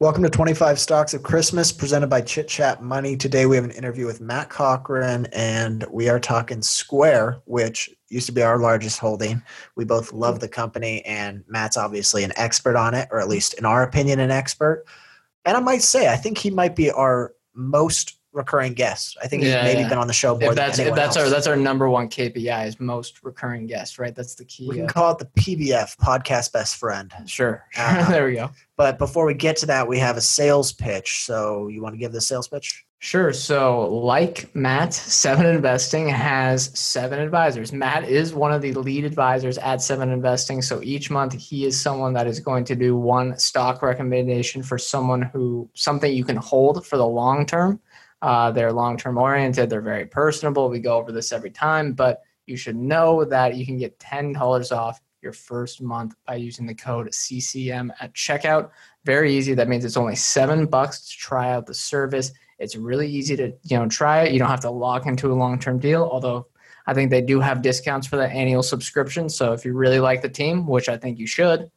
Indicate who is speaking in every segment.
Speaker 1: Welcome to 25 Stocks of Christmas, presented by Chit Chat Money. Today we have an interview with Matt Cochrane, and we are talking Square, which used to be our largest holding. We both love the company, and Matt's obviously an expert on it, or at least in our opinion, an expert. And I might say, I think he might be our most recurring guests. I think he's maybe
Speaker 2: yeah.
Speaker 1: been on the show more
Speaker 2: If that's if that's
Speaker 1: else.
Speaker 2: our that's our number one KPI is most recurring guest, right? That's the key.
Speaker 1: we can call it the PBF, podcast best friend.
Speaker 2: sure,
Speaker 1: Uh,
Speaker 2: there we go.
Speaker 1: But before we get to that, we have a sales pitch. So you want to give the sales pitch?
Speaker 2: Sure. So, like Matt, Seven Investing has seven advisors. Matt is one of the lead advisors at Seven Investing. So, each month he is someone that is going to do one stock recommendation for someone who something you can hold for the long term. Uh, they're long term oriented, they're very personable. We go over this every time, but you should know that you can get $10 off your first month by using the code CCM at checkout. Very easy. That means it's only seven bucks to try out the service. It's really easy to you know try it. You don't have to lock into a long term deal. Although I think they do have discounts for the annual subscription. So if you really like the team, which I think you should,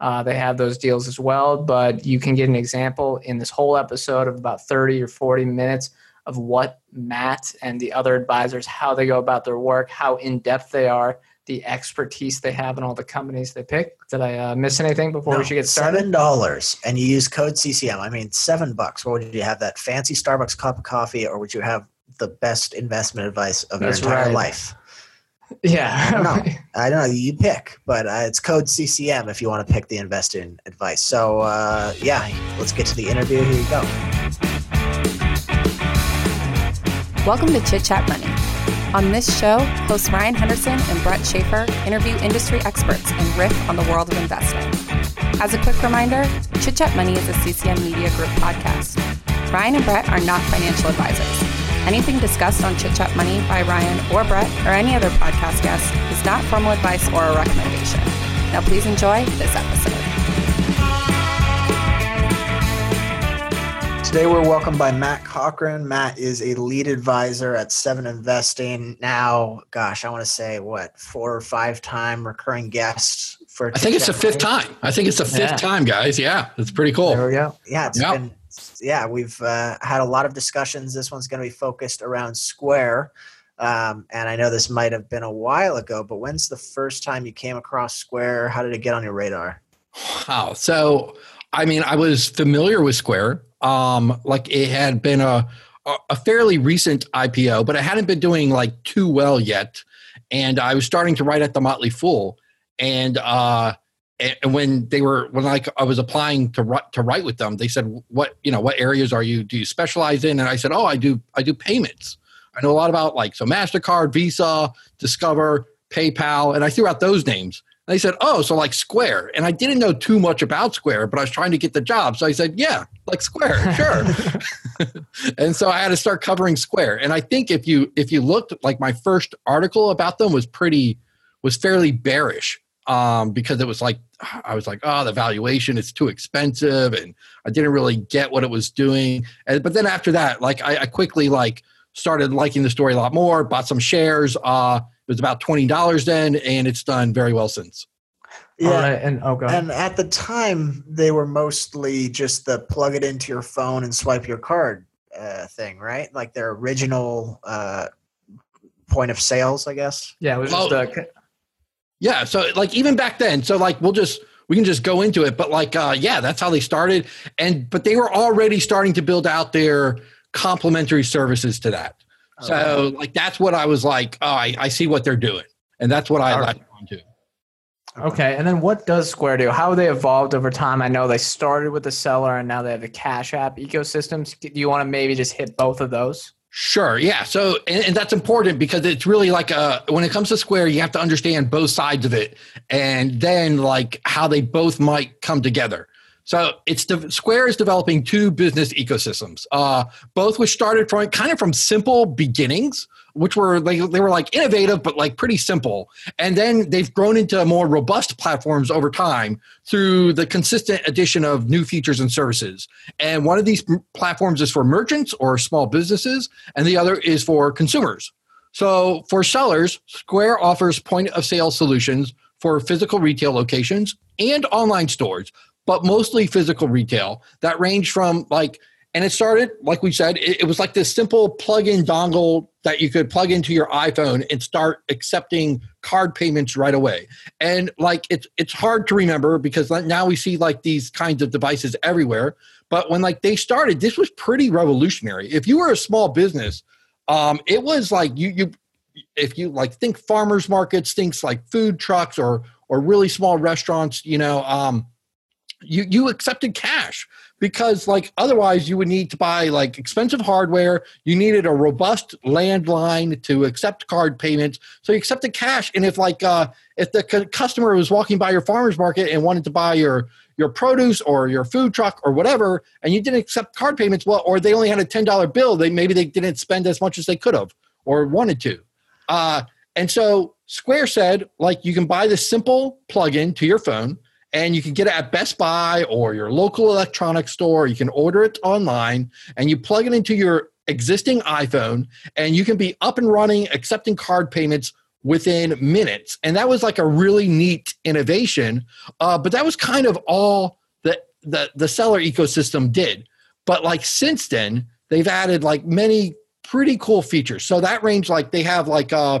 Speaker 2: uh, they have those deals as well. But you can get an example in this whole episode of about thirty or forty minutes of what Matt and the other advisors how they go about their work, how in depth they are, the expertise they have and all the companies they pick. Did I uh, miss anything before
Speaker 1: No,
Speaker 2: we should get started?
Speaker 1: Seven dollars, and you use code CCM. I mean, seven bucks. What would you have? That fancy Starbucks cup of coffee, or would you have the best investment advice of
Speaker 2: That's
Speaker 1: your entire
Speaker 2: right.
Speaker 1: life?
Speaker 2: Yeah.
Speaker 1: No. I don't know. You pick, but uh, it's code CCM if you want to pick the investing advice. So uh, yeah, let's get to the interview. Here you go.
Speaker 3: Welcome to Chit Chat Money. On this show, hosts Ryan Henderson and Brett Schafer interview industry experts and riff on the world of investing. As a quick reminder, Chit Chat Money is a CCM Media Group podcast. Ryan and Brett are not financial advisors. Anything discussed on Chit Chat Money by Ryan or Brett or any other podcast guest is not formal advice or a recommendation. Now, please enjoy this episode.
Speaker 1: Today we're welcomed by Matt Cochrane. Matt is a lead advisor at Seven Investing. Now, gosh, I want to say what four or five time recurring guest for.
Speaker 4: I think it's the fifth time. I think it's the fifth
Speaker 2: Yeah.
Speaker 4: time, guys. Yeah, it's pretty cool.
Speaker 2: There we go.
Speaker 1: Yeah, it's
Speaker 4: Yeah.
Speaker 1: been yeah. We've uh, had a lot of discussions. This one's going to be focused around Square, um, and I know this might have been a while ago. But when's the first time you came across Square? How did it get on your radar?
Speaker 4: Wow. So, I mean, I was familiar with Square. Um, like it had been a a- fairly recent IPO, but it hadn't been doing like too well yet. And I was starting to write at the Motley Fool, and uh, and when they were when like I was applying to write to write with them, they said, "What you know? What areas are you do you specialize in?" And I said, "Oh, I do I do payments. I know a lot about like so Mastercard, Visa, Discover, PayPal, and I threw out those names." And they said, "Oh, so like Square." And I didn't know too much about Square, but I was trying to get the job, so I said, "Yeah, like Square, sure." and so I had to start covering Square. And I think if you if you looked like my first article about them was pretty was fairly bearish um, because it was like I was like, oh, the valuation is too expensive, and I didn't really get what it was doing. And but then after that, like I, I quickly like started liking the story a lot more. Bought some shares. Uh, it was about twenty dollars then, and it's done very well since.
Speaker 2: All right. And oh, go.
Speaker 1: And at the time, they were mostly just the plug it into your phone and swipe your card uh, thing, right? Like their original uh, point of sales, I guess.
Speaker 2: yeah, it was just
Speaker 4: Oh.
Speaker 2: a
Speaker 4: Yeah, so like even back then, so like we'll just we can just go into it, but like uh yeah, that's how they started and but they were already starting to build out their complementary services to that. So like that's what I was like, oh, I, I see what they're doing. And that's what I
Speaker 2: All
Speaker 4: like on to.
Speaker 2: Okay, and then what does Square do? How have they evolved over time? I know they started with the seller and now they have the Cash App ecosystems. Do you want to maybe just hit both of those?
Speaker 4: Sure. Yeah. So, and, and that's important because it's really like a, when it comes to Square, you have to understand both sides of it and then like how they both might come together. So it's the Square is developing two business ecosystems, uh, both which started from kind of from simple beginnings, which were like they were like innovative but like pretty simple, and then they've grown into more robust platforms over time through the consistent addition of new features and services. And one of these platforms is for merchants or small businesses, and the other is for consumers. So for sellers, Square offers point of sale solutions for physical retail locations and online stores, but mostly physical retail that range from like and it started like we said it, it was like this simple plug-in dongle that you could plug into your iphone and start accepting card payments right away. And like it's it's hard to remember because now we see like these kinds of devices everywhere. But when like they started this was pretty revolutionary. If you were a small business um, it was like you you if you like think farmers markets things like food trucks or or really small restaurants you know um, you you accepted cash because like otherwise you would need to buy like expensive hardware. You needed a robust landline to accept card payments. So you accepted cash. And if like uh if the customer was walking by your farmers market and wanted to buy your your produce or your food truck or whatever and you didn't accept card payments well or they only had a $10 bill they maybe they didn't spend as much as they could have or wanted to. Uh and so square said like you can buy this simple plug-in to your phone and you can get it at Best Buy or your local electronics store. You can order it online and you plug it into your existing iPhone and you can be up and running accepting card payments within minutes. And that was like a really neat innovation. Uh, but that was kind of all that the, the seller ecosystem did. But like since then, they've added like many pretty cool features. So that range, like they have like uh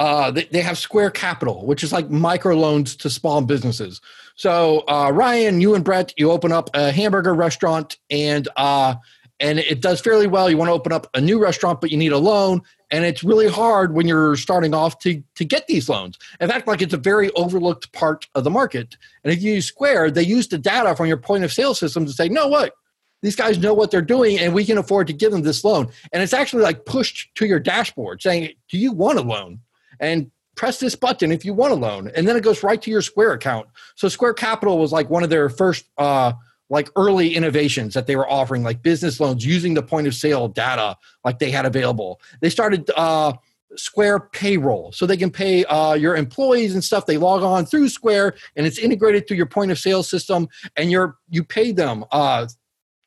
Speaker 4: uh, they, they, have Square Capital, which is like microloans to small businesses. So uh, Ryan, you and Brett, you open up a hamburger restaurant, and uh, and it does fairly well. You want to open up a new restaurant, but you need a loan, and it's really hard when you're starting off to to get these loans. In fact, like it's a very overlooked part of the market. And if you use Square, they use the data from your point of sale system to say, no, what these guys know what they're doing and we can afford to give them this loan and it's actually like pushed to your dashboard saying do you want a loan and press this button if you want a loan. And then it goes right to your square account. So square capital was like one of their first uh, like early innovations that they were offering like business loans using the point of sale data like they had available. They started uh, square payroll. So they can pay uh, your employees and stuff. They log on through square and it's integrated through your point of sale system and you're you pay them uh,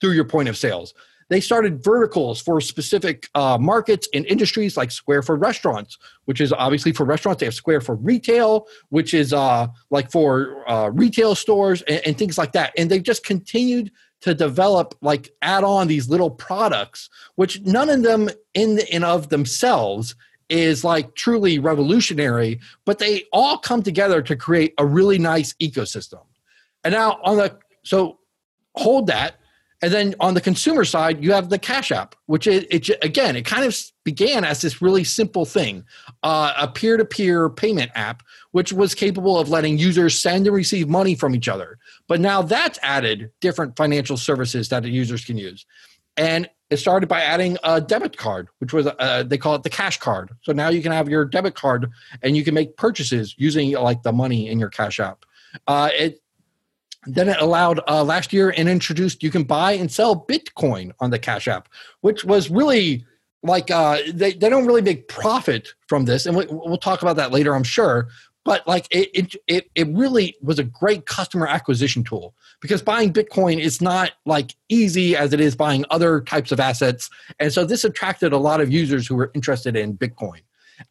Speaker 4: through your point of sales they started verticals for specific uh, markets and industries like Square for restaurants, which is obviously for restaurants. They have Square for retail, which is uh, like for uh, retail stores and, and things like that. And they've just continued to develop like add on these little products which none of them in and of themselves is like truly revolutionary but they all come together to create a really nice ecosystem and now on the so hold that and then on the consumer side, you have the Cash App, which it, it again, it kind of began as this really simple thing, uh, a peer-to-peer payment app, which was capable of letting users send and receive money from each other. But now that's added different financial services that the users can use, and it started by adding a debit card, which was uh, they call it the Cash Card. So now you can have your debit card and you can make purchases using like the money in your Cash App. Uh, it then it allowed uh, last year and introduced you can buy and sell Bitcoin on the Cash App, which was really like uh, they, they don't really make profit from this. And we, will talk about that later, I'm sure. But like it, it, it, really was a great customer acquisition tool because buying Bitcoin is not like easy as it is buying other types of assets. And so this attracted a lot of users who were interested in Bitcoin.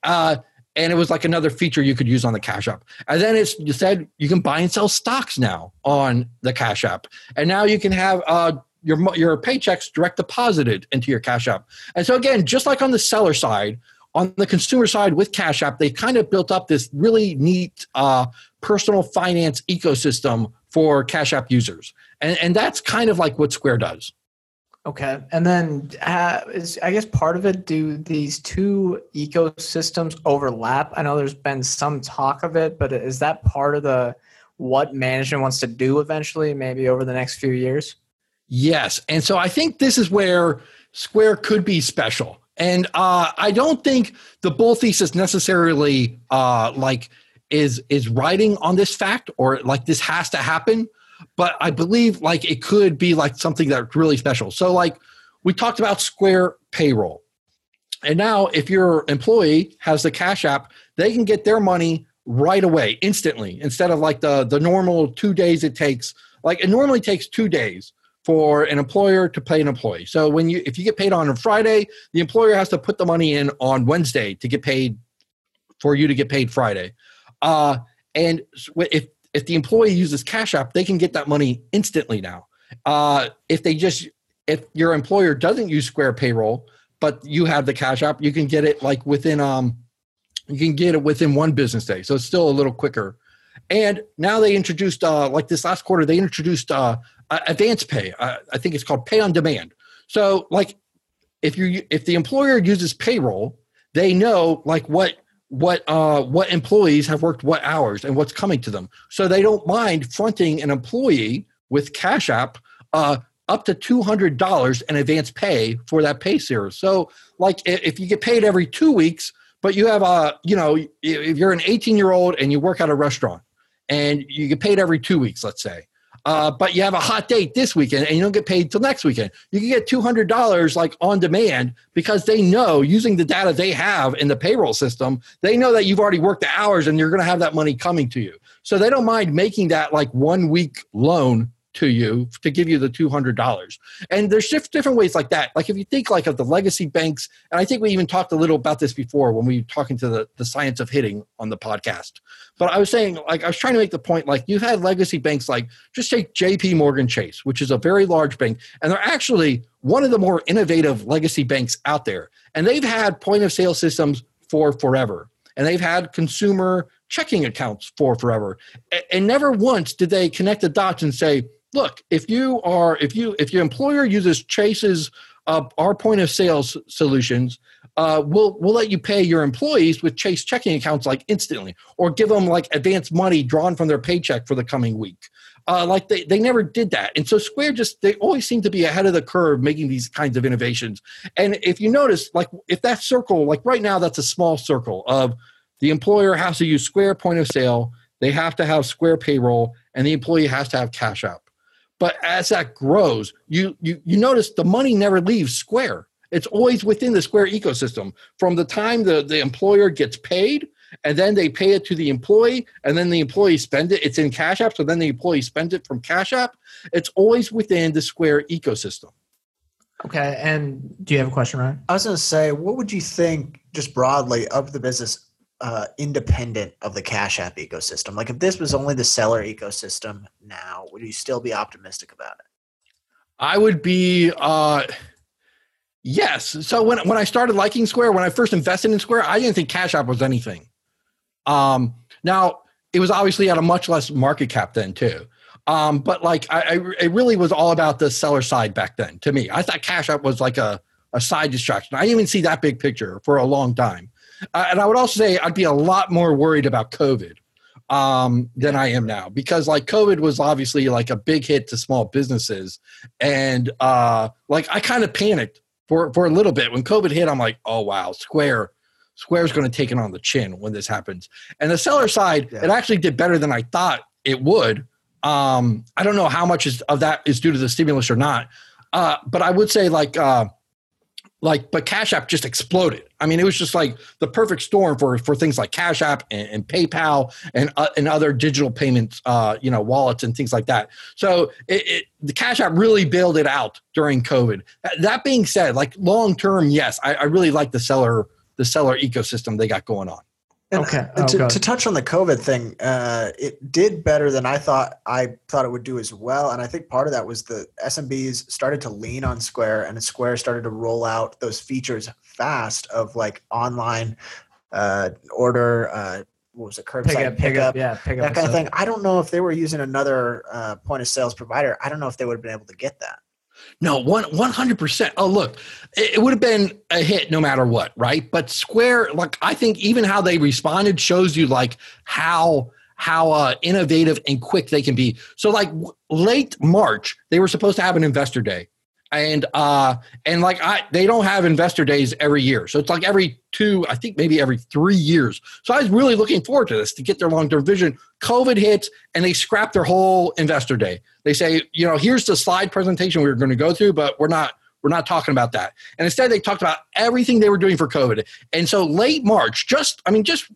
Speaker 4: Uh, and it was like another feature you could use on the Cash App. And then it's you said you can buy and sell stocks now on the Cash App, and now you can have uh, your your paychecks direct deposited into your Cash App. And so again, just like on the seller side, on the consumer side with Cash App, they kind of built up this really neat uh, personal finance ecosystem for Cash App users, and and that's kind of like what Square does.
Speaker 2: Okay, and then uh, is I guess part of it. Do these two ecosystems overlap? I know there's been some talk of it, but is that part of the what management wants to do eventually, maybe over the next few years?
Speaker 4: Yes, and so I think this is where Square could be special, and uh, I don't think the bull thesis necessarily uh, like is is riding on this fact or like this has to happen but I believe like it could be like something that's really special. So like we talked about Square payroll. And now if your employee has the Cash app, they can get their money right away, instantly, instead of like the the normal 2 days it takes. Like it normally takes 2 days for an employer to pay an employee. So when you if you get paid on a Friday, the employer has to put the money in on Wednesday to get paid for you to get paid Friday. Uh, and if if the employee uses Cash App, they can get that money instantly now. Uh, if they just if your employer doesn't use Square Payroll, but you have the Cash App, you can get it like within um you can get it within one business day. So it's still a little quicker. And now they introduced uh like this last quarter they introduced uh advance pay. Uh, I think it's called pay on demand. So like if you if the employer uses payroll, they know like what what uh, what employees have worked what hours and what's coming to them. So they don't mind fronting an employee with Cash App uh, up to two hundred dollars in advance pay for that pay series. So like if you get paid every two weeks, but you have a you know if you're an eighteen year old and you work at a restaurant and you get paid every two weeks, let's say, uh, but you have a hot date this weekend and you don't get paid till next weekend. You can get $200 like on demand because they know using the data they have in the payroll system, they know that you've already worked the hours and you're going to have that money coming to you. So they don't mind making that like one week loan to you to give you the $200 and there's different ways like that. Like if you think like of the legacy banks and i think we even talked a little about this before when we were talking to the, the science of hitting on the podcast. But i was saying like i was trying to make the point like you've had legacy banks like just take jp morgan chase which is a very large bank and they're actually one of the more innovative legacy banks out there. And they've had point of sale systems for forever. And they've had consumer checking accounts for forever. And never once did they connect the dots and say look, if you are if you if your employer uses Chase's uh, our point of sales solutions, uh, we'll we'll let you pay your employees with Chase checking accounts like instantly, or give them like advance money drawn from their paycheck for the coming week. Uh, like they, they never did that. And so Square just they always seem to be ahead of the curve making these kinds of innovations. And if you notice, like if that circle, like right now, that's a small circle of the employer has to use Square point of sale, they have to have Square payroll, and the employee has to have Cash App. But as that grows, you you you notice the money never leaves Square. It's always within the Square ecosystem. From the time the, the employer gets paid, and then they pay it to the employee, and then the employee spends it. It's in Cash App, so then the employee spends it from Cash App. It's always within the Square ecosystem.
Speaker 2: Okay, and do you have a question, Ryan?
Speaker 1: I was going to say, what would you think, just broadly, of the business uh, independent of the Cash App ecosystem? Like, if this was only the seller ecosystem now, would you still be optimistic about it?
Speaker 4: I would be. Uh, yes. So when when I started liking Square, when I first invested in Square, I didn't think Cash App was anything. Um, now it was obviously at a much less market cap then too. Um, but like I, I, it really was all about the seller side back then. To me, I thought Cash App was like a a side distraction. I didn't even see that big picture for a long time. Uh, and I would also say I'd be a lot more worried about COVID um, than I am now because like COVID was obviously like a big hit to small businesses, and uh, like I kind of panicked for for a little bit when COVID hit. I'm like, oh wow, Square. Square's going to take it on the chin when this happens. And the seller side, yeah. it actually did better than I thought it would. Um, I don't know how much is, of that is due to the stimulus or not, uh, but I would say like uh, like but cash app just exploded. I mean it was just like the perfect storm for for things like cash app and, and paypal and uh, and other digital payments uh, you know wallets and things like that. So it, it, the cash app really bailed it out during covid. That being said like long term yes I, I really like the seller the seller ecosystem they got going on
Speaker 1: and okay. Oh, to, to, touch on the COVID thing, uh, it did better than I thought. I thought it would do as well, and I think part of that was the SMBs started to lean on Square, and Square started to roll out those features fast of like online uh, order. Uh, what was it? Curbside pick up, pick up,
Speaker 2: yeah, pick
Speaker 1: up that kind of thing. I don't know if they were using another uh, point of sales provider. I don't know if they would have been able to get that.
Speaker 4: No, one one hundred percent. Oh, look, it, it would have been a hit no matter what, right? But Square, like I think, even how they responded shows you like how how uh, innovative and quick they can be. So, like late March, they were supposed to have an investor day, and uh and like i they don't have investor days every year. So it's like every two i think maybe every three years. So i was really looking forward to this to get their long-term vision. Covid hits and they scrap their whole investor day. They say you know here's the slide presentation we are going to go through but we're not we're not talking about that. And instead they talked about everything they were doing for covid. And so late march just i mean just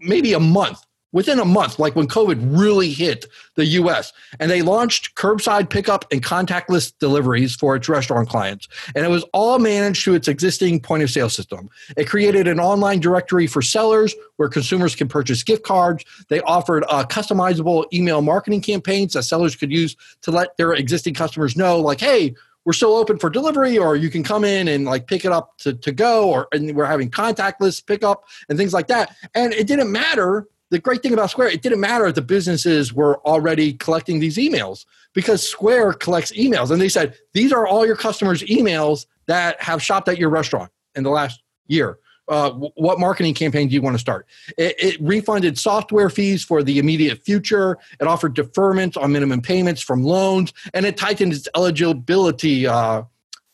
Speaker 4: maybe a month within a month, like when COVID really hit the US. And they launched curbside pickup and contactless deliveries for its restaurant clients. And it was all managed through its existing point of sale system. It created an online directory for sellers where consumers can purchase gift cards. They offered uh, customizable email marketing campaigns that sellers could use to let their existing customers know, like, hey, we're still open for delivery or you can come in and like pick it up to, to go or and we're having contactless pickup and things like that and it didn't matter the great thing about Square, it didn't matter if the businesses were already collecting these emails because Square collects emails. And they said, these are all your customers' emails that have shopped at your restaurant in the last year. Uh, what marketing campaign do you want to start? It, it, refunded software fees for the immediate future. It offered deferment on minimum payments from loans, and it tightened its eligibility uh,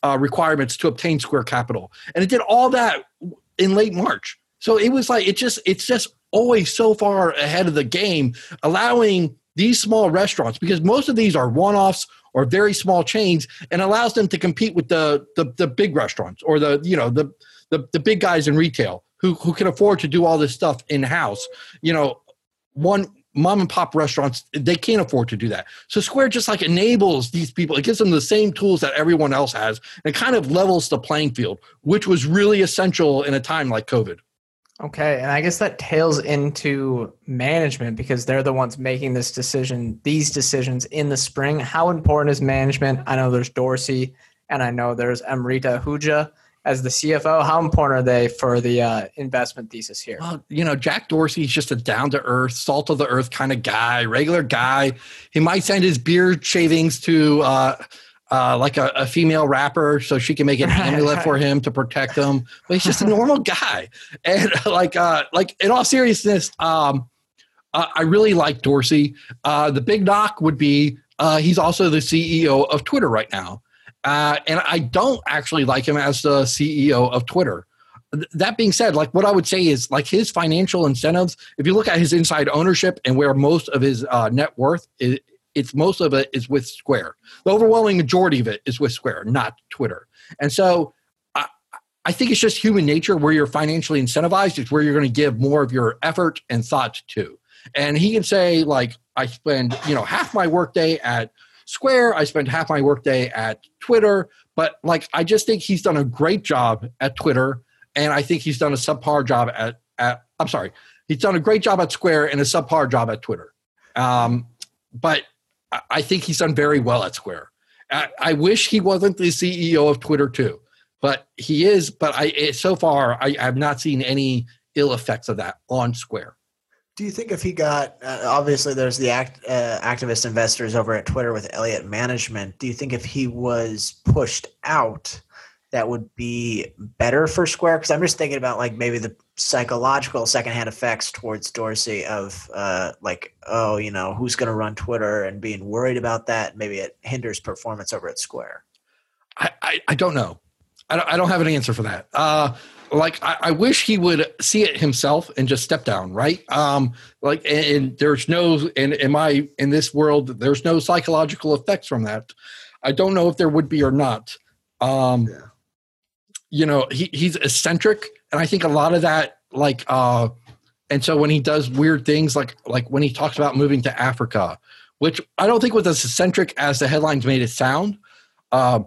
Speaker 4: uh, requirements to obtain Square Capital. And it did all that in late March. So it was like it just it's just always so far ahead of the game, allowing these small restaurants, because most of these are one offs or very small chains, and allows them to compete with the, the, the big restaurants or the, you know, the, the, the big guys in retail who, who can afford to do all this stuff in house. You know, one mom and pop restaurants they can't afford to do that. So square just like enables these people. It gives them the same tools that everyone else has and kind of levels the playing field which was really essential in a time like covid
Speaker 2: Okay, and I guess that tails into management because they're the ones making this decision, these decisions in the spring. How important is management? I know there's Dorsey, and I know there's Amrita Ahuja as the CFO. How important are they for the uh, investment thesis here?
Speaker 4: Well, you know, Jack Dorsey's just a down to earth, salt of the earth kind of guy, regular guy. He might send his beard shavings to. Uh, uh, like a, a, female rapper so she can make an amulet for him to protect him. But he's just a normal guy. And like, uh, like in all seriousness, um, uh, I really like Dorsey. Uh, the big knock would be uh, he's also the CEO of Twitter right now. Uh, and I don't actually like him as the CEO of Twitter. That being said, like what I would say is like his financial incentives, if you look at his inside ownership and where most of his net worth is, it's most of it is with Square. The overwhelming majority of it is with Square, not Twitter. And so I, I think it's just human nature where you're financially incentivized. It's where you're going to give more of your effort and thought to. And he can say, like, I spend, you know, half my workday at Square, I spend half my workday at Twitter. But like, I just think he's done a great job at Twitter. And I think he's done a subpar job at, at I'm sorry, he's done a great job at Square and a subpar job at Twitter. Um, but I think he's done very well at Square. I, I, wish he wasn't the CEO of Twitter too, but he is. But I eh, so far I, have not seen any ill effects of that on Square.
Speaker 1: Do you think if he got uh, obviously there's the act, uh, activist investors over at Twitter with Elliott Management? Do you think if he was pushed out? That would be better for Square? Because I'm just thinking about like maybe the psychological secondhand effects towards Dorsey of uh, like, oh, you know, who's going to run Twitter and being worried about that. Maybe it hinders performance over at Square.
Speaker 4: I, I, I don't know. I don't, I don't have an answer for that. Uh, like I, I, wish he would see it himself and just step down, right? Um, like, and, and there's no, and in my in this world, there's no psychological effects from that. I don't know if there would be or not. Um, yeah you know he, he's eccentric. And i think a lot of that like uh and so when he does weird things like like when he talks about moving to africa which i don't think was as eccentric as the headlines made it sound. Uh,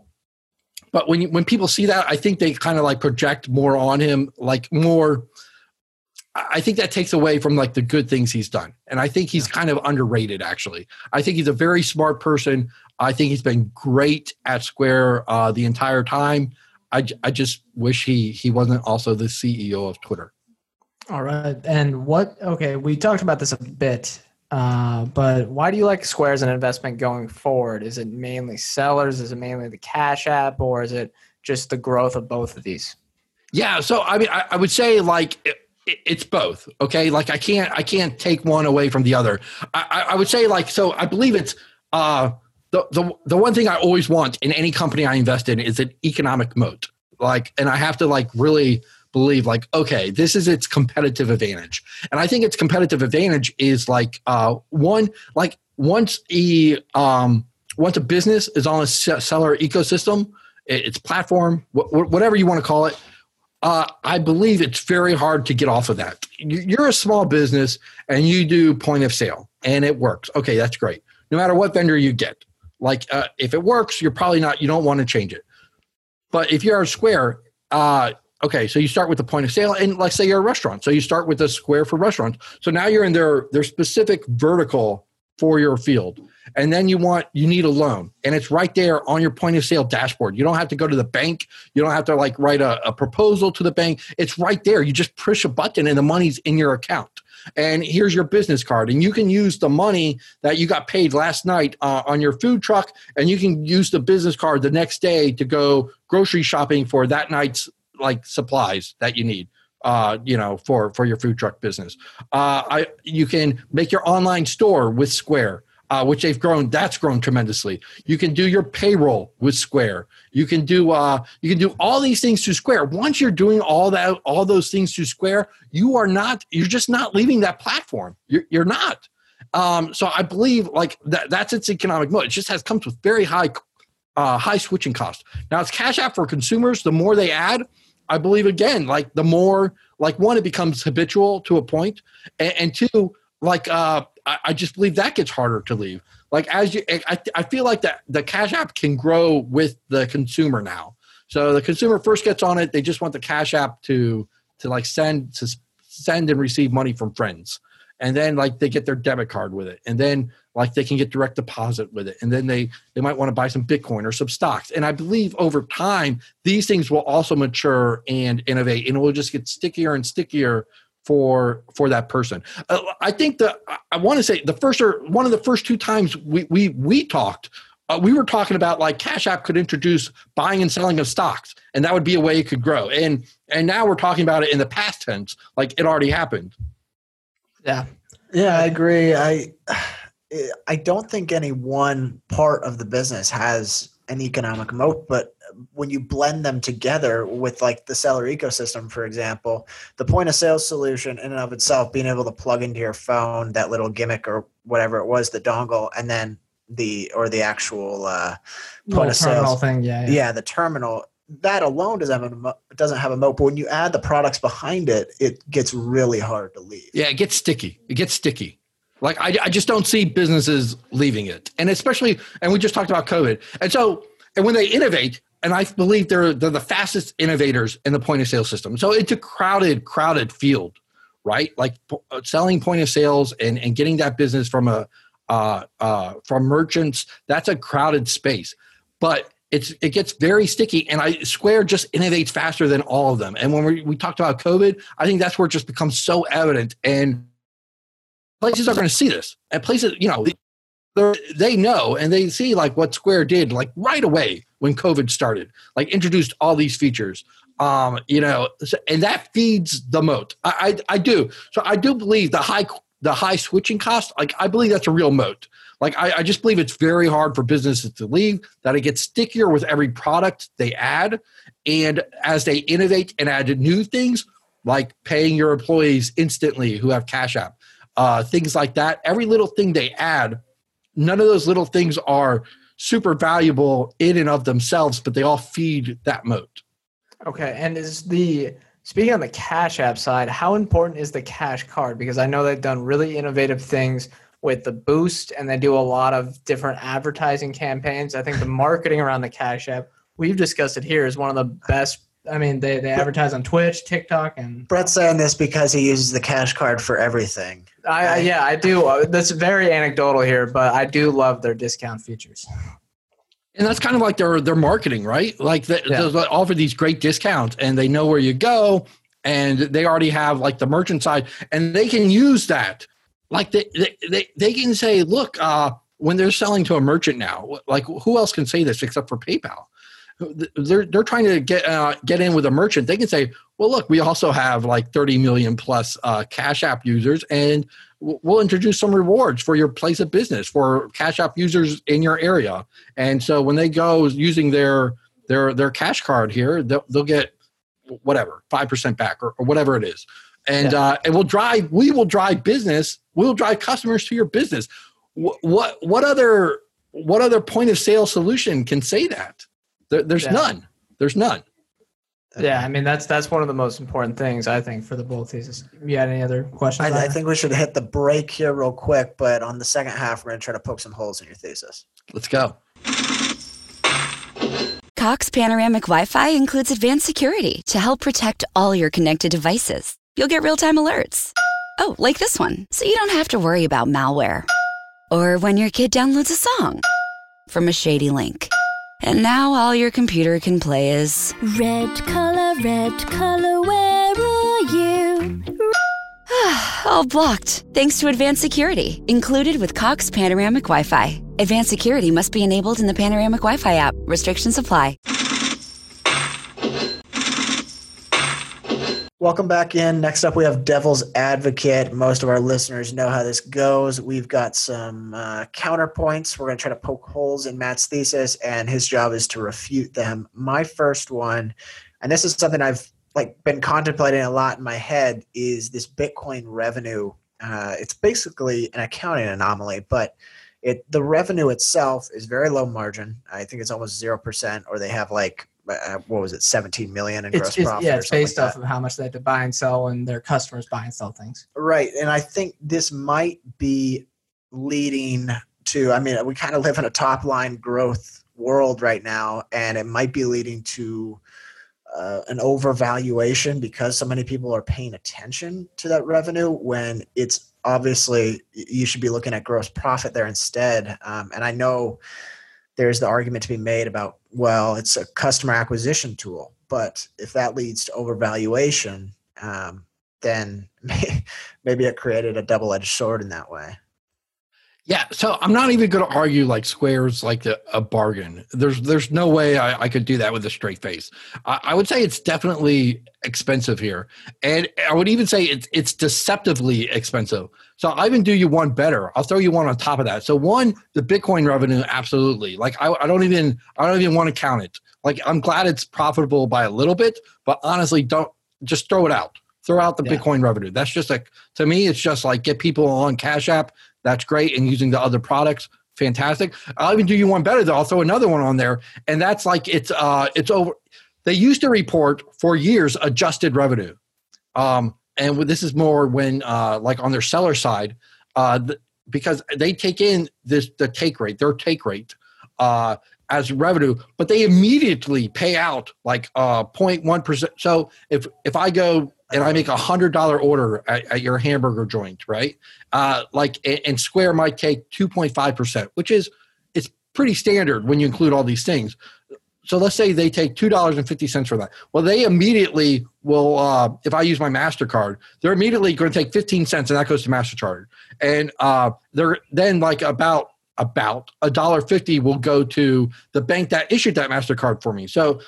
Speaker 4: but when you, when people see that i think they kind of like project more on him like more. I think that takes away from like the good things he's done. And i think he's kind of underrated actually. I think he's a very smart person. I think he's been great at square uh, the entire time I, I just wish he he wasn't also the CEO of Twitter.
Speaker 2: All right. And what, okay, we talked about this a bit, uh, but why do you like Square as an investment going forward? Is it mainly sellers? Is it mainly the Cash App? Or is it just the growth of both of these?
Speaker 4: Yeah. So, I mean, I, I would say like, it, it's both okay like i can't i can't take one away from the other i, I would say like so i believe it's uh the, the the one thing I always want in any company I invest in is an economic moat. Like, and I have to like really believe like, okay, this is its competitive advantage. And I think its competitive advantage is like uh, one, like once a um, once a business is on a seller ecosystem, its platform, wh- whatever you want to call it, uh, I believe it's very hard to get off of that. You're a small business and you do point of sale and it works. Okay, that's great. No matter what vendor you get, like uh, if it works, you're probably not. You don't want to change it. But if you're a Square, uh, okay, so you start with the point of sale, and let's say you're a restaurant, so you start with a Square for restaurants. So now you're in their their specific vertical for your field and then you want you need a loan and it's right there on your point of sale dashboard you don't have to go to the bank you don't have to like write a, a, proposal to the bank it's right there you just push a button and the money's in your account and here's your business card and you can use the money that you got paid last night uh, on your food truck and you can use the business card the next day to go grocery shopping for that night's like supplies that you need uh, you know, for for your food truck business. Uh, I you can make your online store with Square uh, which they've grown. That's grown tremendously. You can do your payroll with Square. You can do uh, you can do all these things through Square. Once you're doing all that, all those things through Square, you are not. You're just not leaving that platform. You're, you're not. Um, so I believe like that. That's its economic moat. It just has comes with very high uh, high switching costs. Now it's Cash App for consumers. The more they add, I believe again, like the more like one, it becomes habitual to a point, and, and two, like uh, I, I just believe that gets harder to leave. Like as you, I, I feel like that the Cash App can grow with the consumer now. So the consumer first gets on it, they just want the Cash App to to like send to send and receive money from friends, and then like they get their debit card with it, and then like they can get direct deposit with it, and then they they might want to buy some Bitcoin or some stocks. And I believe over time these things will also mature and innovate, and it will just get stickier and stickier for for that person. Uh, I think that I want to say the first or one of the first two times we we we talked, uh, we were talking about like Cash App could introduce buying and selling of stocks, and that would be a way it could grow. And and now we're talking about it in the past tense, like it already happened.
Speaker 2: Yeah,
Speaker 1: yeah, I agree. I I don't think any one part of the business has an economic moat, but when you blend them together with like the seller ecosystem, for example, the point of sale solution in and of itself, being able to plug into your phone that little gimmick or whatever it was, the dongle, and then the or the actual uh, point of sale
Speaker 2: thing, yeah, yeah,
Speaker 1: yeah, the terminal. That alone doesn't have a doesn't have a moat, but when you add the products behind it, it gets really hard to leave.
Speaker 4: Yeah, it gets sticky. It gets sticky. Like I, I just don't see businesses leaving it, and especially, and we just talked about COVID, and so, and when they innovate, and I believe they're they're the fastest innovators in the point of sale system. So it's a crowded, crowded field, right? Like uh, selling point of sales and and getting that business from a uh, uh, from merchants. That's a crowded space, but it's it gets very sticky. And I Square just innovates faster than all of them. And when we we talked about COVID, I think that's where it just becomes so evident and places are going to see this and places you know they know and they see like what square did like right away when covid started like introduced all these features um you know and that feeds the moat I, I i, do so i do believe the high the high switching cost like i believe that's a real moat like I, I just believe it's very hard for businesses to leave that it gets stickier with every product they add and as they innovate and add new things like paying your employees instantly who have cash app uh, things like that. Every little thing they add, none of those little things are super valuable in and of themselves, but they all feed that moat.
Speaker 2: Okay, and is the speaking on the Cash App side, how important is the Cash Card? Because I know they've done really innovative things with the Boost, and they do a lot of different advertising campaigns. I think the marketing around the Cash App, we've discussed it here, is one of the best I mean, they, they advertise on Twitch, TikTok, and
Speaker 1: Brett's saying this because he uses the cash card for everything.
Speaker 2: I, I yeah, I do. Uh, that's very anecdotal here, but I do love their discount features.
Speaker 4: And that's kind of like their their marketing, right? Like they, yeah. they offer these great discounts, and they know where you go, and they already have like the merchant side, and they can use that. Like they they they, they can say, look, uh, when they're selling to a merchant now, like who else can say this except for PayPal? They're they're trying to get uh, get in with a merchant. They can say, well, look, we also have like 30 million plus uh, Cash App users, and we'll introduce some rewards for your place of business for Cash App users in your area. And so when they go using their their their cash card here, they'll, they'll get whatever five percent back or, or, whatever it is, and yeah. uh, and we'll drive we will drive business. We'll drive customers to your business. What what, what other what other point of sale solution can say that? There, there's yeah. none. There's none.
Speaker 2: Yeah, I mean that's that's one of the most important things I think for the bull thesis. You had any other questions?
Speaker 1: I, I think we should hit the break here real quick, but on the second half, we're going to try to poke some holes in your thesis.
Speaker 4: Let's go.
Speaker 5: Cox Panoramic Wi Fi includes advanced security to help protect all your connected devices. You'll get real time alerts. Oh, like this one, so you don't have to worry about malware. Or when your kid downloads a song from a shady link. And now all your computer can play is
Speaker 6: Red color, red color, where are you?
Speaker 5: all blocked thanks to advanced security included with Cox Panoramic Wi Fi. Advanced security must be enabled in the Panoramic Wi Fi app. Restrictions apply.
Speaker 1: Welcome back in. Next up, we have Devil's Advocate. Most of our listeners know how this goes. We've got some uh, counterpoints. We're going to try to poke holes in Matt's thesis, and his job is to refute them. My first one, and this is something I've like been contemplating a lot in my head, is this Bitcoin revenue. Uh, it's basically an accounting anomaly, but it the revenue itself is very low margin. I think it's almost zero percent, or they have like what was it, 17 million in
Speaker 2: it's,
Speaker 1: gross
Speaker 2: it's,
Speaker 1: profit?
Speaker 2: yeah, it's based
Speaker 1: like
Speaker 2: off of how much they have to buy and sell, and their customers buy and sell things.
Speaker 1: Right. And I think this might be leading to, I mean, we kind of live in a top line growth world right now, and it might be leading to uh, an overvaluation because so many people are paying attention to that revenue when it's obviously you should be looking at gross profit there instead. Um, and I know there's the argument to be made about well it's a customer acquisition tool but if that leads to overvaluation um, then maybe it created a double-edged sword in that way
Speaker 4: Yeah, so I'm not even going to argue like Square's like a, a bargain. There's there's no way I, I could do that with a straight face. I, I would say it's definitely expensive here, and I would even say it's it's deceptively expensive. So I even do you one better. I'll throw you one on top of that. So one, the Bitcoin revenue, absolutely. Like I, I don't even I don't even want to count it. Like I'm glad it's profitable by a little bit, but honestly, don't just throw it out. Throw out the
Speaker 2: Yeah.
Speaker 4: Bitcoin revenue. That's just like to me, it's just like get people on Cash App. That's great, and using the other products, fantastic. I'll even do you one better though. I'll throw another one on there, and that's like it's uh it's over. They used to report for years adjusted revenue, um, and this is more when uh like on their seller side, uh, th- because they take in this the take rate, their take rate, uh, as revenue, but they immediately pay out like uh 0.1 percent. So if if I go and I make a hundred dollar order at, at your hamburger joint, right? Uh, like and, and Square might take 2.5 percent, which is it's pretty standard when you include all these things. So let's say they take two dollars and fifty cents for that. Well, they immediately will. Uh, if I use my Mastercard, they're immediately going to take fifteen cents, and that goes to Mastercard. And uh, they're then like about about a dollar fifty will go to the bank that issued that Mastercard for me. So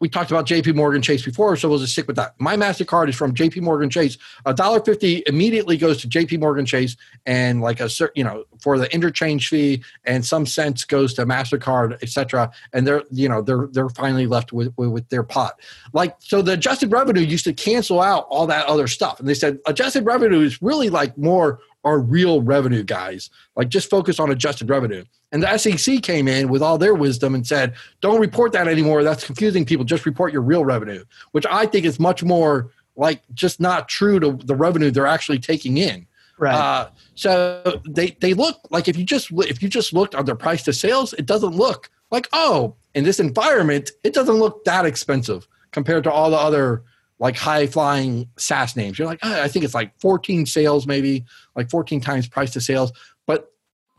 Speaker 4: we talked about JP Morgan Chase before, so we'll just stick with that. My MasterCard is from JP Morgan Chase. A dollar fifty immediately goes to JP Morgan Chase and like a certain, you know, for the interchange fee and some cents goes to MasterCard, etc. And they're, you know, they're they're finally left with, with with their pot. Like so the adjusted revenue used to cancel out all that other stuff. And they said adjusted revenue is really like more our real revenue guys. Like just focus on adjusted revenue. And the SEC came in with all their wisdom and said, don't report that anymore. That's confusing people. Just report your real revenue, which I think is much more like just not true to the revenue they're actually taking in.
Speaker 2: Right.
Speaker 4: Uh, so they they look like if you just if you just looked on their price to sales, it doesn't look like oh in this environment it doesn't look that expensive compared to all the other like high flying SaaS names. You're like "Ah, I think it's like 14 sales maybe like 14 times price to sales, but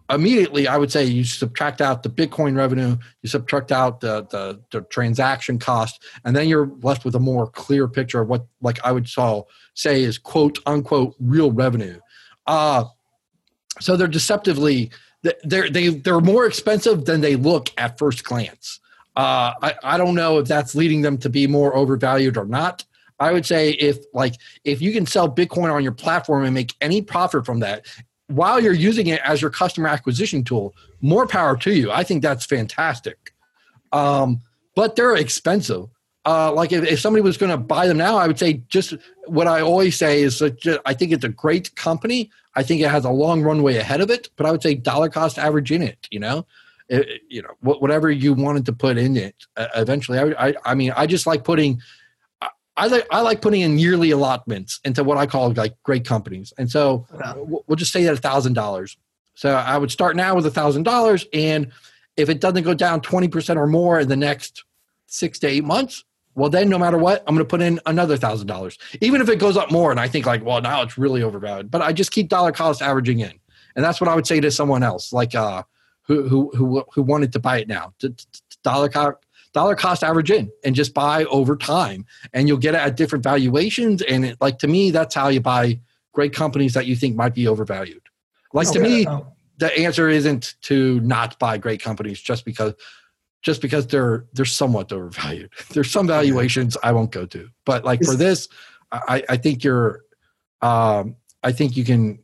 Speaker 4: immediately I would say you subtract out the Bitcoin revenue, you subtract out the, the the transaction cost, and then you're left with a more clear picture of what like I would say is quote unquote real revenue. Uh so they're deceptively they're they they're more expensive than they look at first glance. Uh, I, I don't know if that's leading them to be more overvalued or not. I would say if like if you can sell Bitcoin on your platform and make any profit from that, while you're using it as your customer acquisition tool, more power to you. I think that's fantastic. Um, but they're expensive. Uh, like if, if somebody was going to buy them now, I would say just what I always say is that ju- I think it's a great company. I think it has a long runway ahead of it, but I would say dollar cost average in it. You know, it- you know whatever you wanted to put in it. Uh, eventually, I, I I mean I just like putting I like I like putting in yearly allotments into what I call like great companies, and so we'll just say that a thousand dollars. So I would start now with a thousand dollars, and if it doesn't go down twenty percent or more in the next six to eight months, well then no matter what, I'm going to put in another thousand dollars, even if it goes up more, and I think like, well now it's really overvalued, but I just keep dollar cost averaging in, and that's what I would say to someone else like uh who who who who wanted to buy it now, dollar cost dollar cost average in and just buy over time. And you'll get it at different valuations. And it, like to me that's how you buy great companies that you think might be overvalued. Like to
Speaker 2: Okay.
Speaker 4: me the answer isn't to not buy great companies just because just because they're they're somewhat overvalued. There's some valuations i won't go to. But like for this i i think you're um i think you can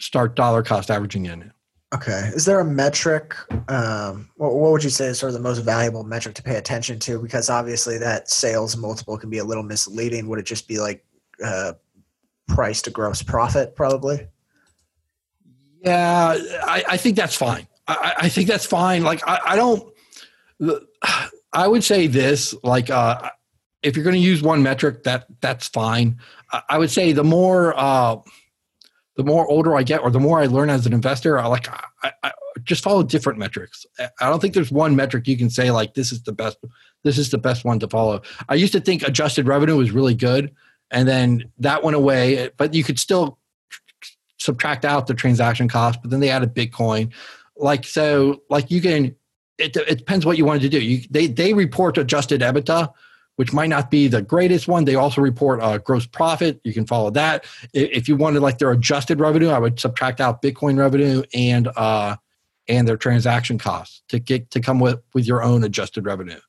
Speaker 4: start dollar cost averaging in
Speaker 1: Okay. Is there a metric? Um, what, what would you say is sort of the most valuable metric to pay attention to? Because obviously that sales multiple can be a little misleading. Would it just be like uh, price to gross profit, probably?
Speaker 4: Yeah, I, I think that's fine. I, I- think that's fine. Like I, I don't. I would say this: like uh, if you're going to use one metric, that that's fine. I, I would say the more uh, the more older I get, or the more I learn as an investor, I like I, I just follow different metrics. I don't think there's one metric you can say like this is the best. This is the best one to follow. I used to think adjusted revenue was really good, and then that went away. But you could still subtract out the transaction cost, but then they added Bitcoin. Like so, like you can. It, it depends what you wanted to do. You, they they report adjusted EBITDA, which might not be the greatest one. They also report uh, gross profit. You can follow that. If you wanted like their adjusted revenue, I would subtract out Bitcoin revenue and uh, and their transaction costs to get to come with with your own adjusted revenue.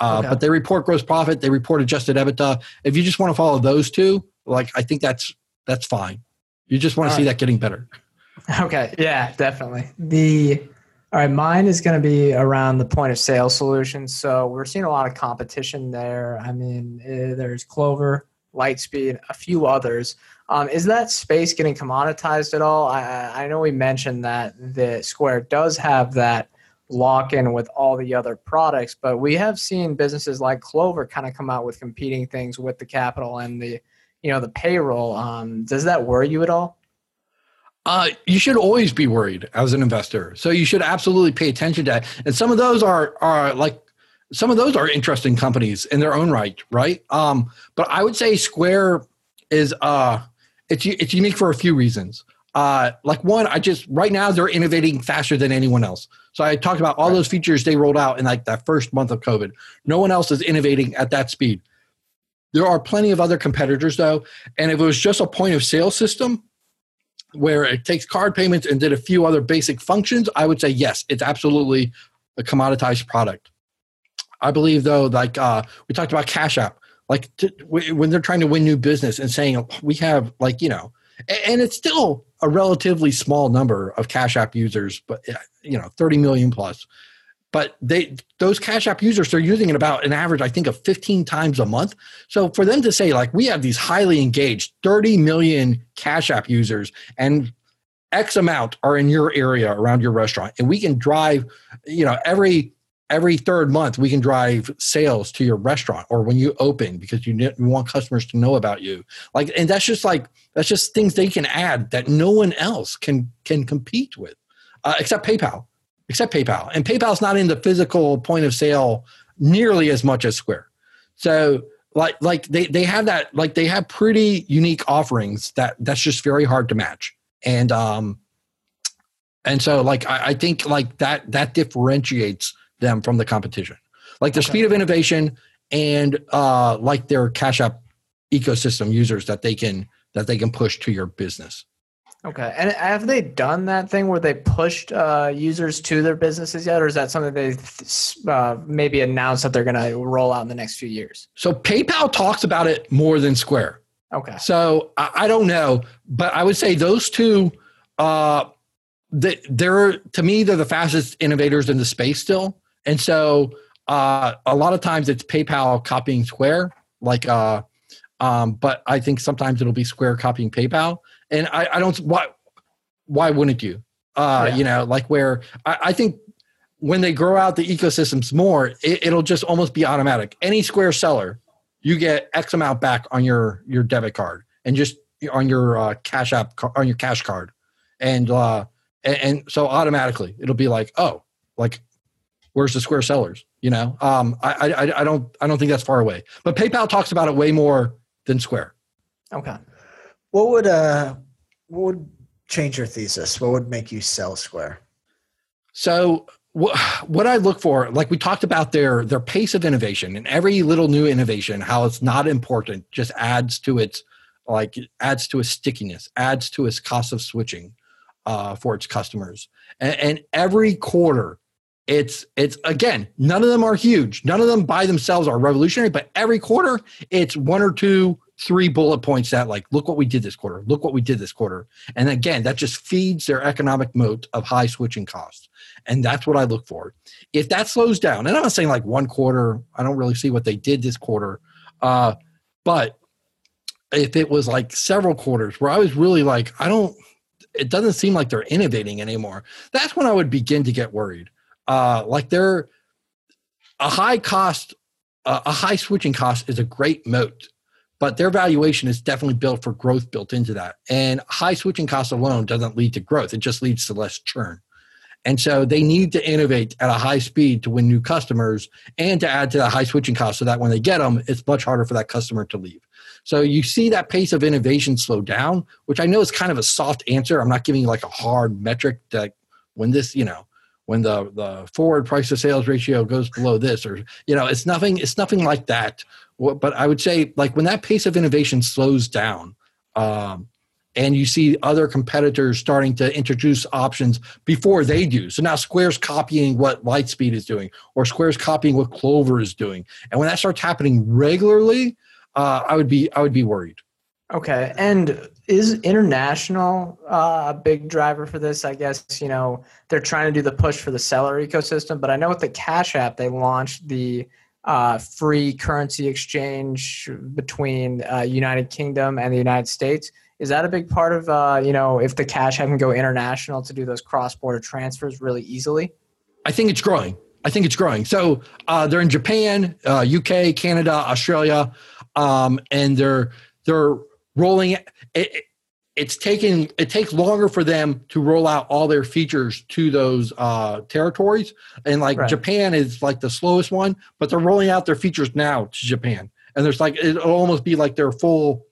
Speaker 4: Uh,
Speaker 2: Okay.
Speaker 4: But they report gross profit. They report adjusted EBITDA. If you just want to follow those two, like I think that's that's fine. You just want to
Speaker 2: All
Speaker 4: see
Speaker 2: right.
Speaker 4: that getting better.
Speaker 2: Okay. Yeah, definitely. The all right, mine is going to be around the point of sale solutions. So we're seeing a lot of competition there. I mean, eh, there's Clover, Lightspeed, a few others. Um, is that space getting commoditized at all? I, I I know we mentioned that the Square does have that lock in with all the other products, but we have seen businesses like Clover kind of come out with competing things with the capital and the you know the payroll. Um, does that worry you at all?
Speaker 4: Uh, you should always be worried as an investor. So you should absolutely pay attention to that. And some of those are are like some of those are interesting companies in their own right, right? Um, but I would say Square is uh it's it's unique for a few reasons. Uh, like one, I just right now they're innovating faster than anyone else. So I talked about all those features they rolled out in like that first month of COVID. No one else is innovating at that speed. There are plenty of other competitors though, and if it was just a point of sale system, where it takes card payments and did a few other basic functions, I would say yes, it's absolutely a commoditized product. I believe though, like uh, we talked about Cash App, like t- w- when they're trying to win new business and saying we have like you know, and it's still a relatively small number of Cash App users, but uh, you know, thirty million plus. But they those Cash App users they're using it about an average, I think, of fifteen times a month. So for them to say like we have these highly engaged thirty million Cash App users and X amount are in your area around your restaurant, and we can drive, you know, every every third month we can drive sales to your restaurant or when you open because you, you want customers to know about you. Like, and that's just like that's just things they can add that no one else can can compete with, uh, except PayPal, except PayPal, and PayPal's not in the physical point of sale nearly as much as Square. So like like they they have that like they have pretty unique offerings that that's just very hard to match and um and so like I, I think like that that differentiates them from the competition like the
Speaker 2: Okay.
Speaker 4: speed of innovation and uh like their cash app ecosystem users that they can that they can push to your business
Speaker 2: Okay. And have they done that thing where they pushed uh, users to their businesses yet, or is that something they uh, maybe announced that they're going to roll out in the next few years?
Speaker 4: so paypal talks about it more than square
Speaker 2: Okay.
Speaker 4: So I, I don't know, but I would say those two, uh, they, they're to me they're the fastest innovators in the space still, and so uh, a lot of times it's PayPal copying Square, like, uh, um, but I think sometimes it'll be Square copying PayPal, and I, I don't why why wouldn't you? Uh,
Speaker 2: Yeah.
Speaker 4: You know, like where I, I think when they grow out the ecosystems more, it, it'll just almost be automatic. Any Square seller you get X amount back on your your debit card and just on your uh, cash app on your cash card, and uh, and, and so automatically it'll be like, oh, like where's the Square sellers? You know, um, I, I I don't I don't think that's far away. But PayPal talks about it way more than Square.
Speaker 2: Okay.
Speaker 1: What would uh what would change your thesis? What would make you sell Square?
Speaker 4: So what I look for, like we talked about their their pace of innovation and every little new innovation, how it's not important, just adds to its like adds to its stickiness, adds to its cost of switching uh, for its customers. And, and every quarter, it's it's again, none of them are huge. None of them by themselves are revolutionary, but every quarter it's one or two three bullet points that like look what we did this quarter look what we did this quarter. And again that just feeds their economic moat of high switching costs. And that's what i look for. If that slows down and i'm not saying like one quarter i don't really see what they did this quarter uh, but if it was like several quarters where i was really like i don't it doesn't seem like they're innovating anymore that's when i would begin to get worried. Uh, like they're a high cost uh, a high switching cost is a great moat but their valuation is definitely built for growth built into that. And high switching costs alone doesn't lead to growth, it just leads to less churn. And so they need to innovate at a high speed to win new customers and to add to the high switching costs so that when they get them, it's much harder for that customer to leave. So you see that pace of innovation slow down, which I know is kind of a soft answer. I'm not giving you like a hard metric that when this, you know, when the, the forward price to sales ratio goes below this or you know it's nothing it's nothing like that but I would say like when that pace of innovation slows down, um, and you see other competitors starting to introduce options before they do. So now Square's copying what Lightspeed is doing, or Square's copying what Clover is doing, and when that starts happening regularly, uh, I would be I would be worried.
Speaker 2: Okay, and is international uh, a big driver for this? I guess you know they're trying to do the push for the seller ecosystem, but I know with the Cash App they launched the uh, free currency exchange between uh, United Kingdom and the United States. Is that a big part of uh, you know if the cash can go international to do those cross border transfers really easily?
Speaker 4: I think it's growing. I think it's growing. So uh, they're in Japan, UK, uh, Canada, Australia, um, and they're they're rolling. It, it's taking it takes longer for them to roll out all their features to those uh, territories. And like right. japan is like the slowest one but they're rolling out their features now to japan. And there's like it'll almost be like their full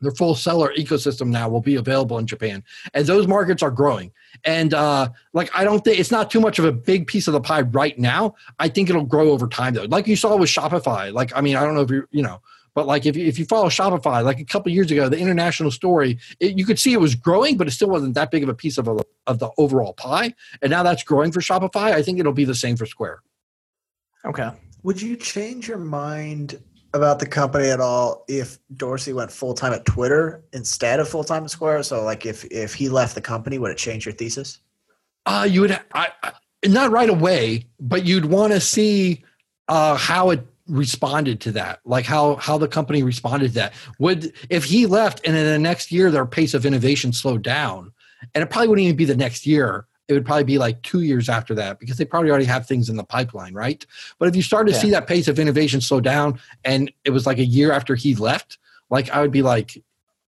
Speaker 4: their full seller ecosystem now will be available in japan. And those markets are growing. And uh, like i don't think it's not too much of a big piece of the pie right now. I think it'll grow over time though. Like you saw with shopify. Like i mean i don't know if you you know but like if you, if you follow Shopify, like a couple years ago, the international story, it, you could see it was growing, but it still wasn't that big of a piece of a, of the overall pie. And now that's growing for Shopify. I think it'll be the same for Square.
Speaker 2: Okay.
Speaker 1: Would you change your mind about the company at all if Dorsey went full time at Twitter instead of full time at Square? So, like, if if he left the company, would it change your thesis?
Speaker 4: Uh, you would I, I, not right away, but you'd want to see uh, how it responded to that? Like how how the company responded to that? Would if he left and in the next year their pace of innovation slowed down and it probably wouldn't even be the next year it would probably be like two years after that because they probably already have things in the pipeline right? But if you start to yeah. see that pace of innovation slow down and it was like a year after he left like i would be like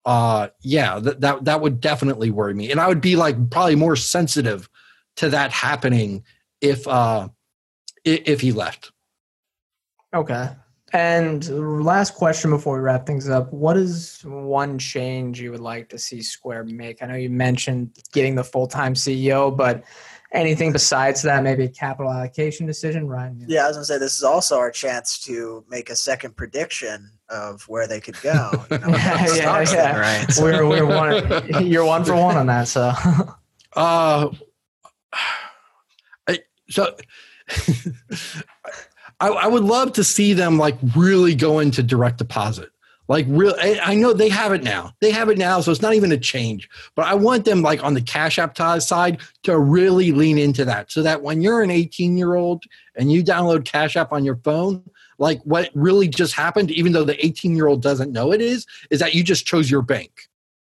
Speaker 4: uh yeah that that, that would definitely worry me. And i would be like probably more sensitive to that happening if uh if he left
Speaker 2: Okay. And last question before we wrap things up what is one change you would like to see Square make? I know you mentioned getting the full time CEO, but anything besides that, maybe a capital allocation decision, Ryan?
Speaker 1: Yeah, I was gonna say this is also our chance to make a second prediction of where they could go. You know,
Speaker 2: yeah, yeah, yeah. right. So. We're we're one. You're one for one on that. So,
Speaker 4: uh, I, so I, I would love to see them like really go into direct deposit. Like real, I know they have it now. They have it now, so it's not even a change. But I want them like on the Cash App side to really lean into that, so that when you're an 18 year old and you download Cash App on your phone, like what really just happened, even though the 18 year old doesn't know it is, is that you just chose your bank,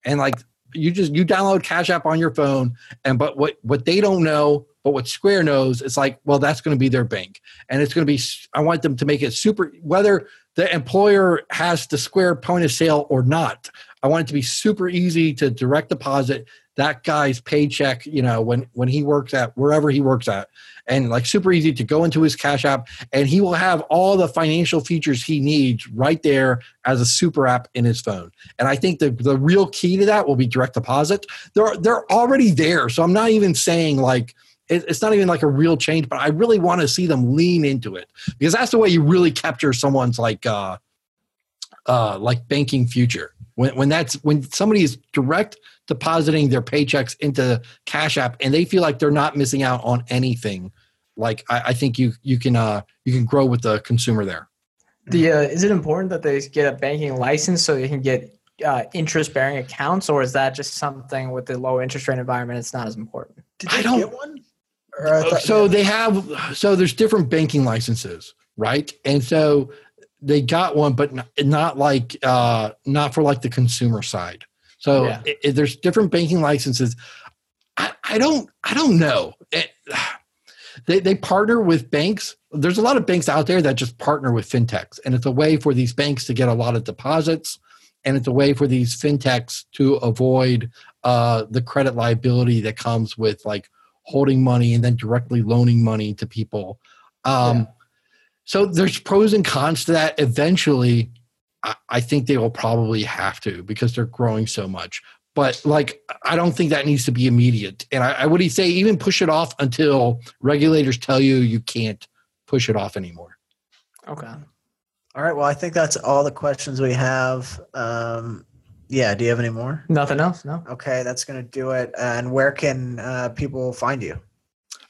Speaker 4: and like you just you download Cash App on your phone, and but what what they don't know But what Square knows, it's like, well, that's going to be their bank, and it's going to be. I want them to make it super. Whether the employer has the Square point of sale or not, I want it to be super easy to direct deposit that guy's paycheck. You know, when when he works at wherever he works at, and like super easy to go into his Cash App, and he will have all the financial features he needs right there as a super app in his phone. And I think the the real key to that will be direct deposit. They're they're already there, so I'm not even saying like it's not even like a real change, but I really want to see them lean into it because that's the way you really capture someone's like uh, uh, like banking future. When when that's when somebody is direct depositing their paychecks into Cash App and they feel like they're not missing out on anything, like I, I think you you can uh, you can grow with the consumer there.
Speaker 2: The uh, is it important that they get a banking license so they can get uh, interest bearing accounts, or is that just something with the low interest rate environment? It's not as important.
Speaker 1: Did
Speaker 4: I
Speaker 1: they
Speaker 4: don't-
Speaker 1: get one? Thought-
Speaker 4: so they have so there's different banking licenses right? And so they got one but not, not like uh not for like the consumer side. So
Speaker 2: Yeah.
Speaker 4: i- i- there's different banking licenses. I, I don't i don't know. It- they, they partner with banks. There's a lot of banks out there that just partner with fintechs and it's a way for these banks to get a lot of deposits and it's a way for these fintechs to avoid uh, the credit liability that comes with like holding money and then directly loaning money to people. Um,
Speaker 2: Yeah.
Speaker 4: So there's pros and cons to that. Eventually, I, I think they will probably have to because they're growing so much. But like, I don't think that needs to be immediate. And I, I would say even push it off until regulators tell you you can't push it off anymore.
Speaker 2: Okay.
Speaker 1: all right. Well, I think that's all the questions we have. Um, yeah. Do you have any more?
Speaker 2: Nothing else? No.
Speaker 1: Okay, that's gonna do it. And where can uh, people find you?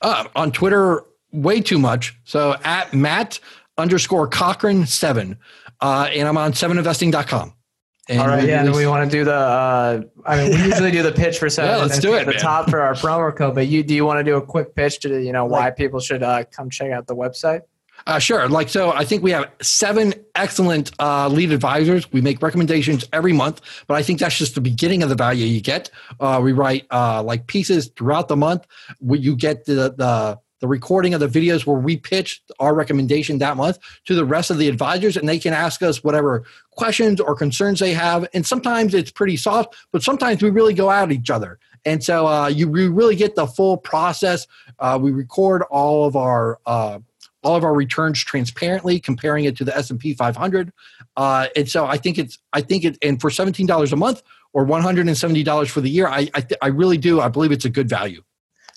Speaker 4: Uh, on Twitter, way too much. So at Matt underscore Cochrane seven, uh, and I'm on seveninvesting.com. And
Speaker 2: All right.
Speaker 4: we
Speaker 2: Yeah. Do we want to do the? Uh, I mean, we usually do the pitch for seven.
Speaker 4: Yeah, let's
Speaker 2: and
Speaker 4: do
Speaker 2: at
Speaker 4: it,
Speaker 2: The
Speaker 4: man.
Speaker 2: top for our promo code, but you do you want to do a quick pitch to you know why
Speaker 1: Like-
Speaker 2: people should uh, come check out the website?
Speaker 4: Uh, sure. Like, so I think we have seven excellent uh, lead advisors. We make recommendations every month, but I think that's just the beginning of the value you get. Uh, we write uh, like pieces throughout the month. Where you get the, the the recording of the videos where we pitch our recommendation that month to the rest of the advisors, and they can ask us whatever questions or concerns they have. And sometimes it's pretty soft, but sometimes we really go at each other. And so uh, you we really get the full process. Uh, we record all of our all of our returns transparently, comparing it to the S and P 500. Uh, and so I think it's I think it and for seventeen dollars a month or one hundred and seventy dollars for the year, I I, th- I really do I believe it's a good value.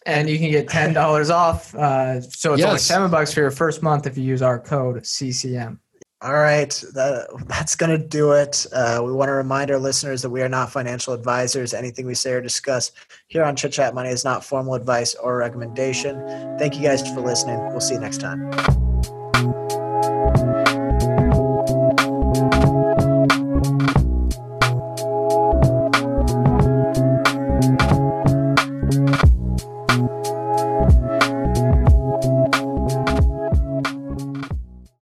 Speaker 2: And you can get ten dollars off. Uh, so it's only seven bucks for your first month if you use our code CCM.
Speaker 1: All right, that, that's going to do it. Uh, we want to remind our listeners that we are not financial advisors. Anything we say or discuss here on Chit Chat Money is not formal advice or recommendation. Thank you guys for listening. We'll see you next time.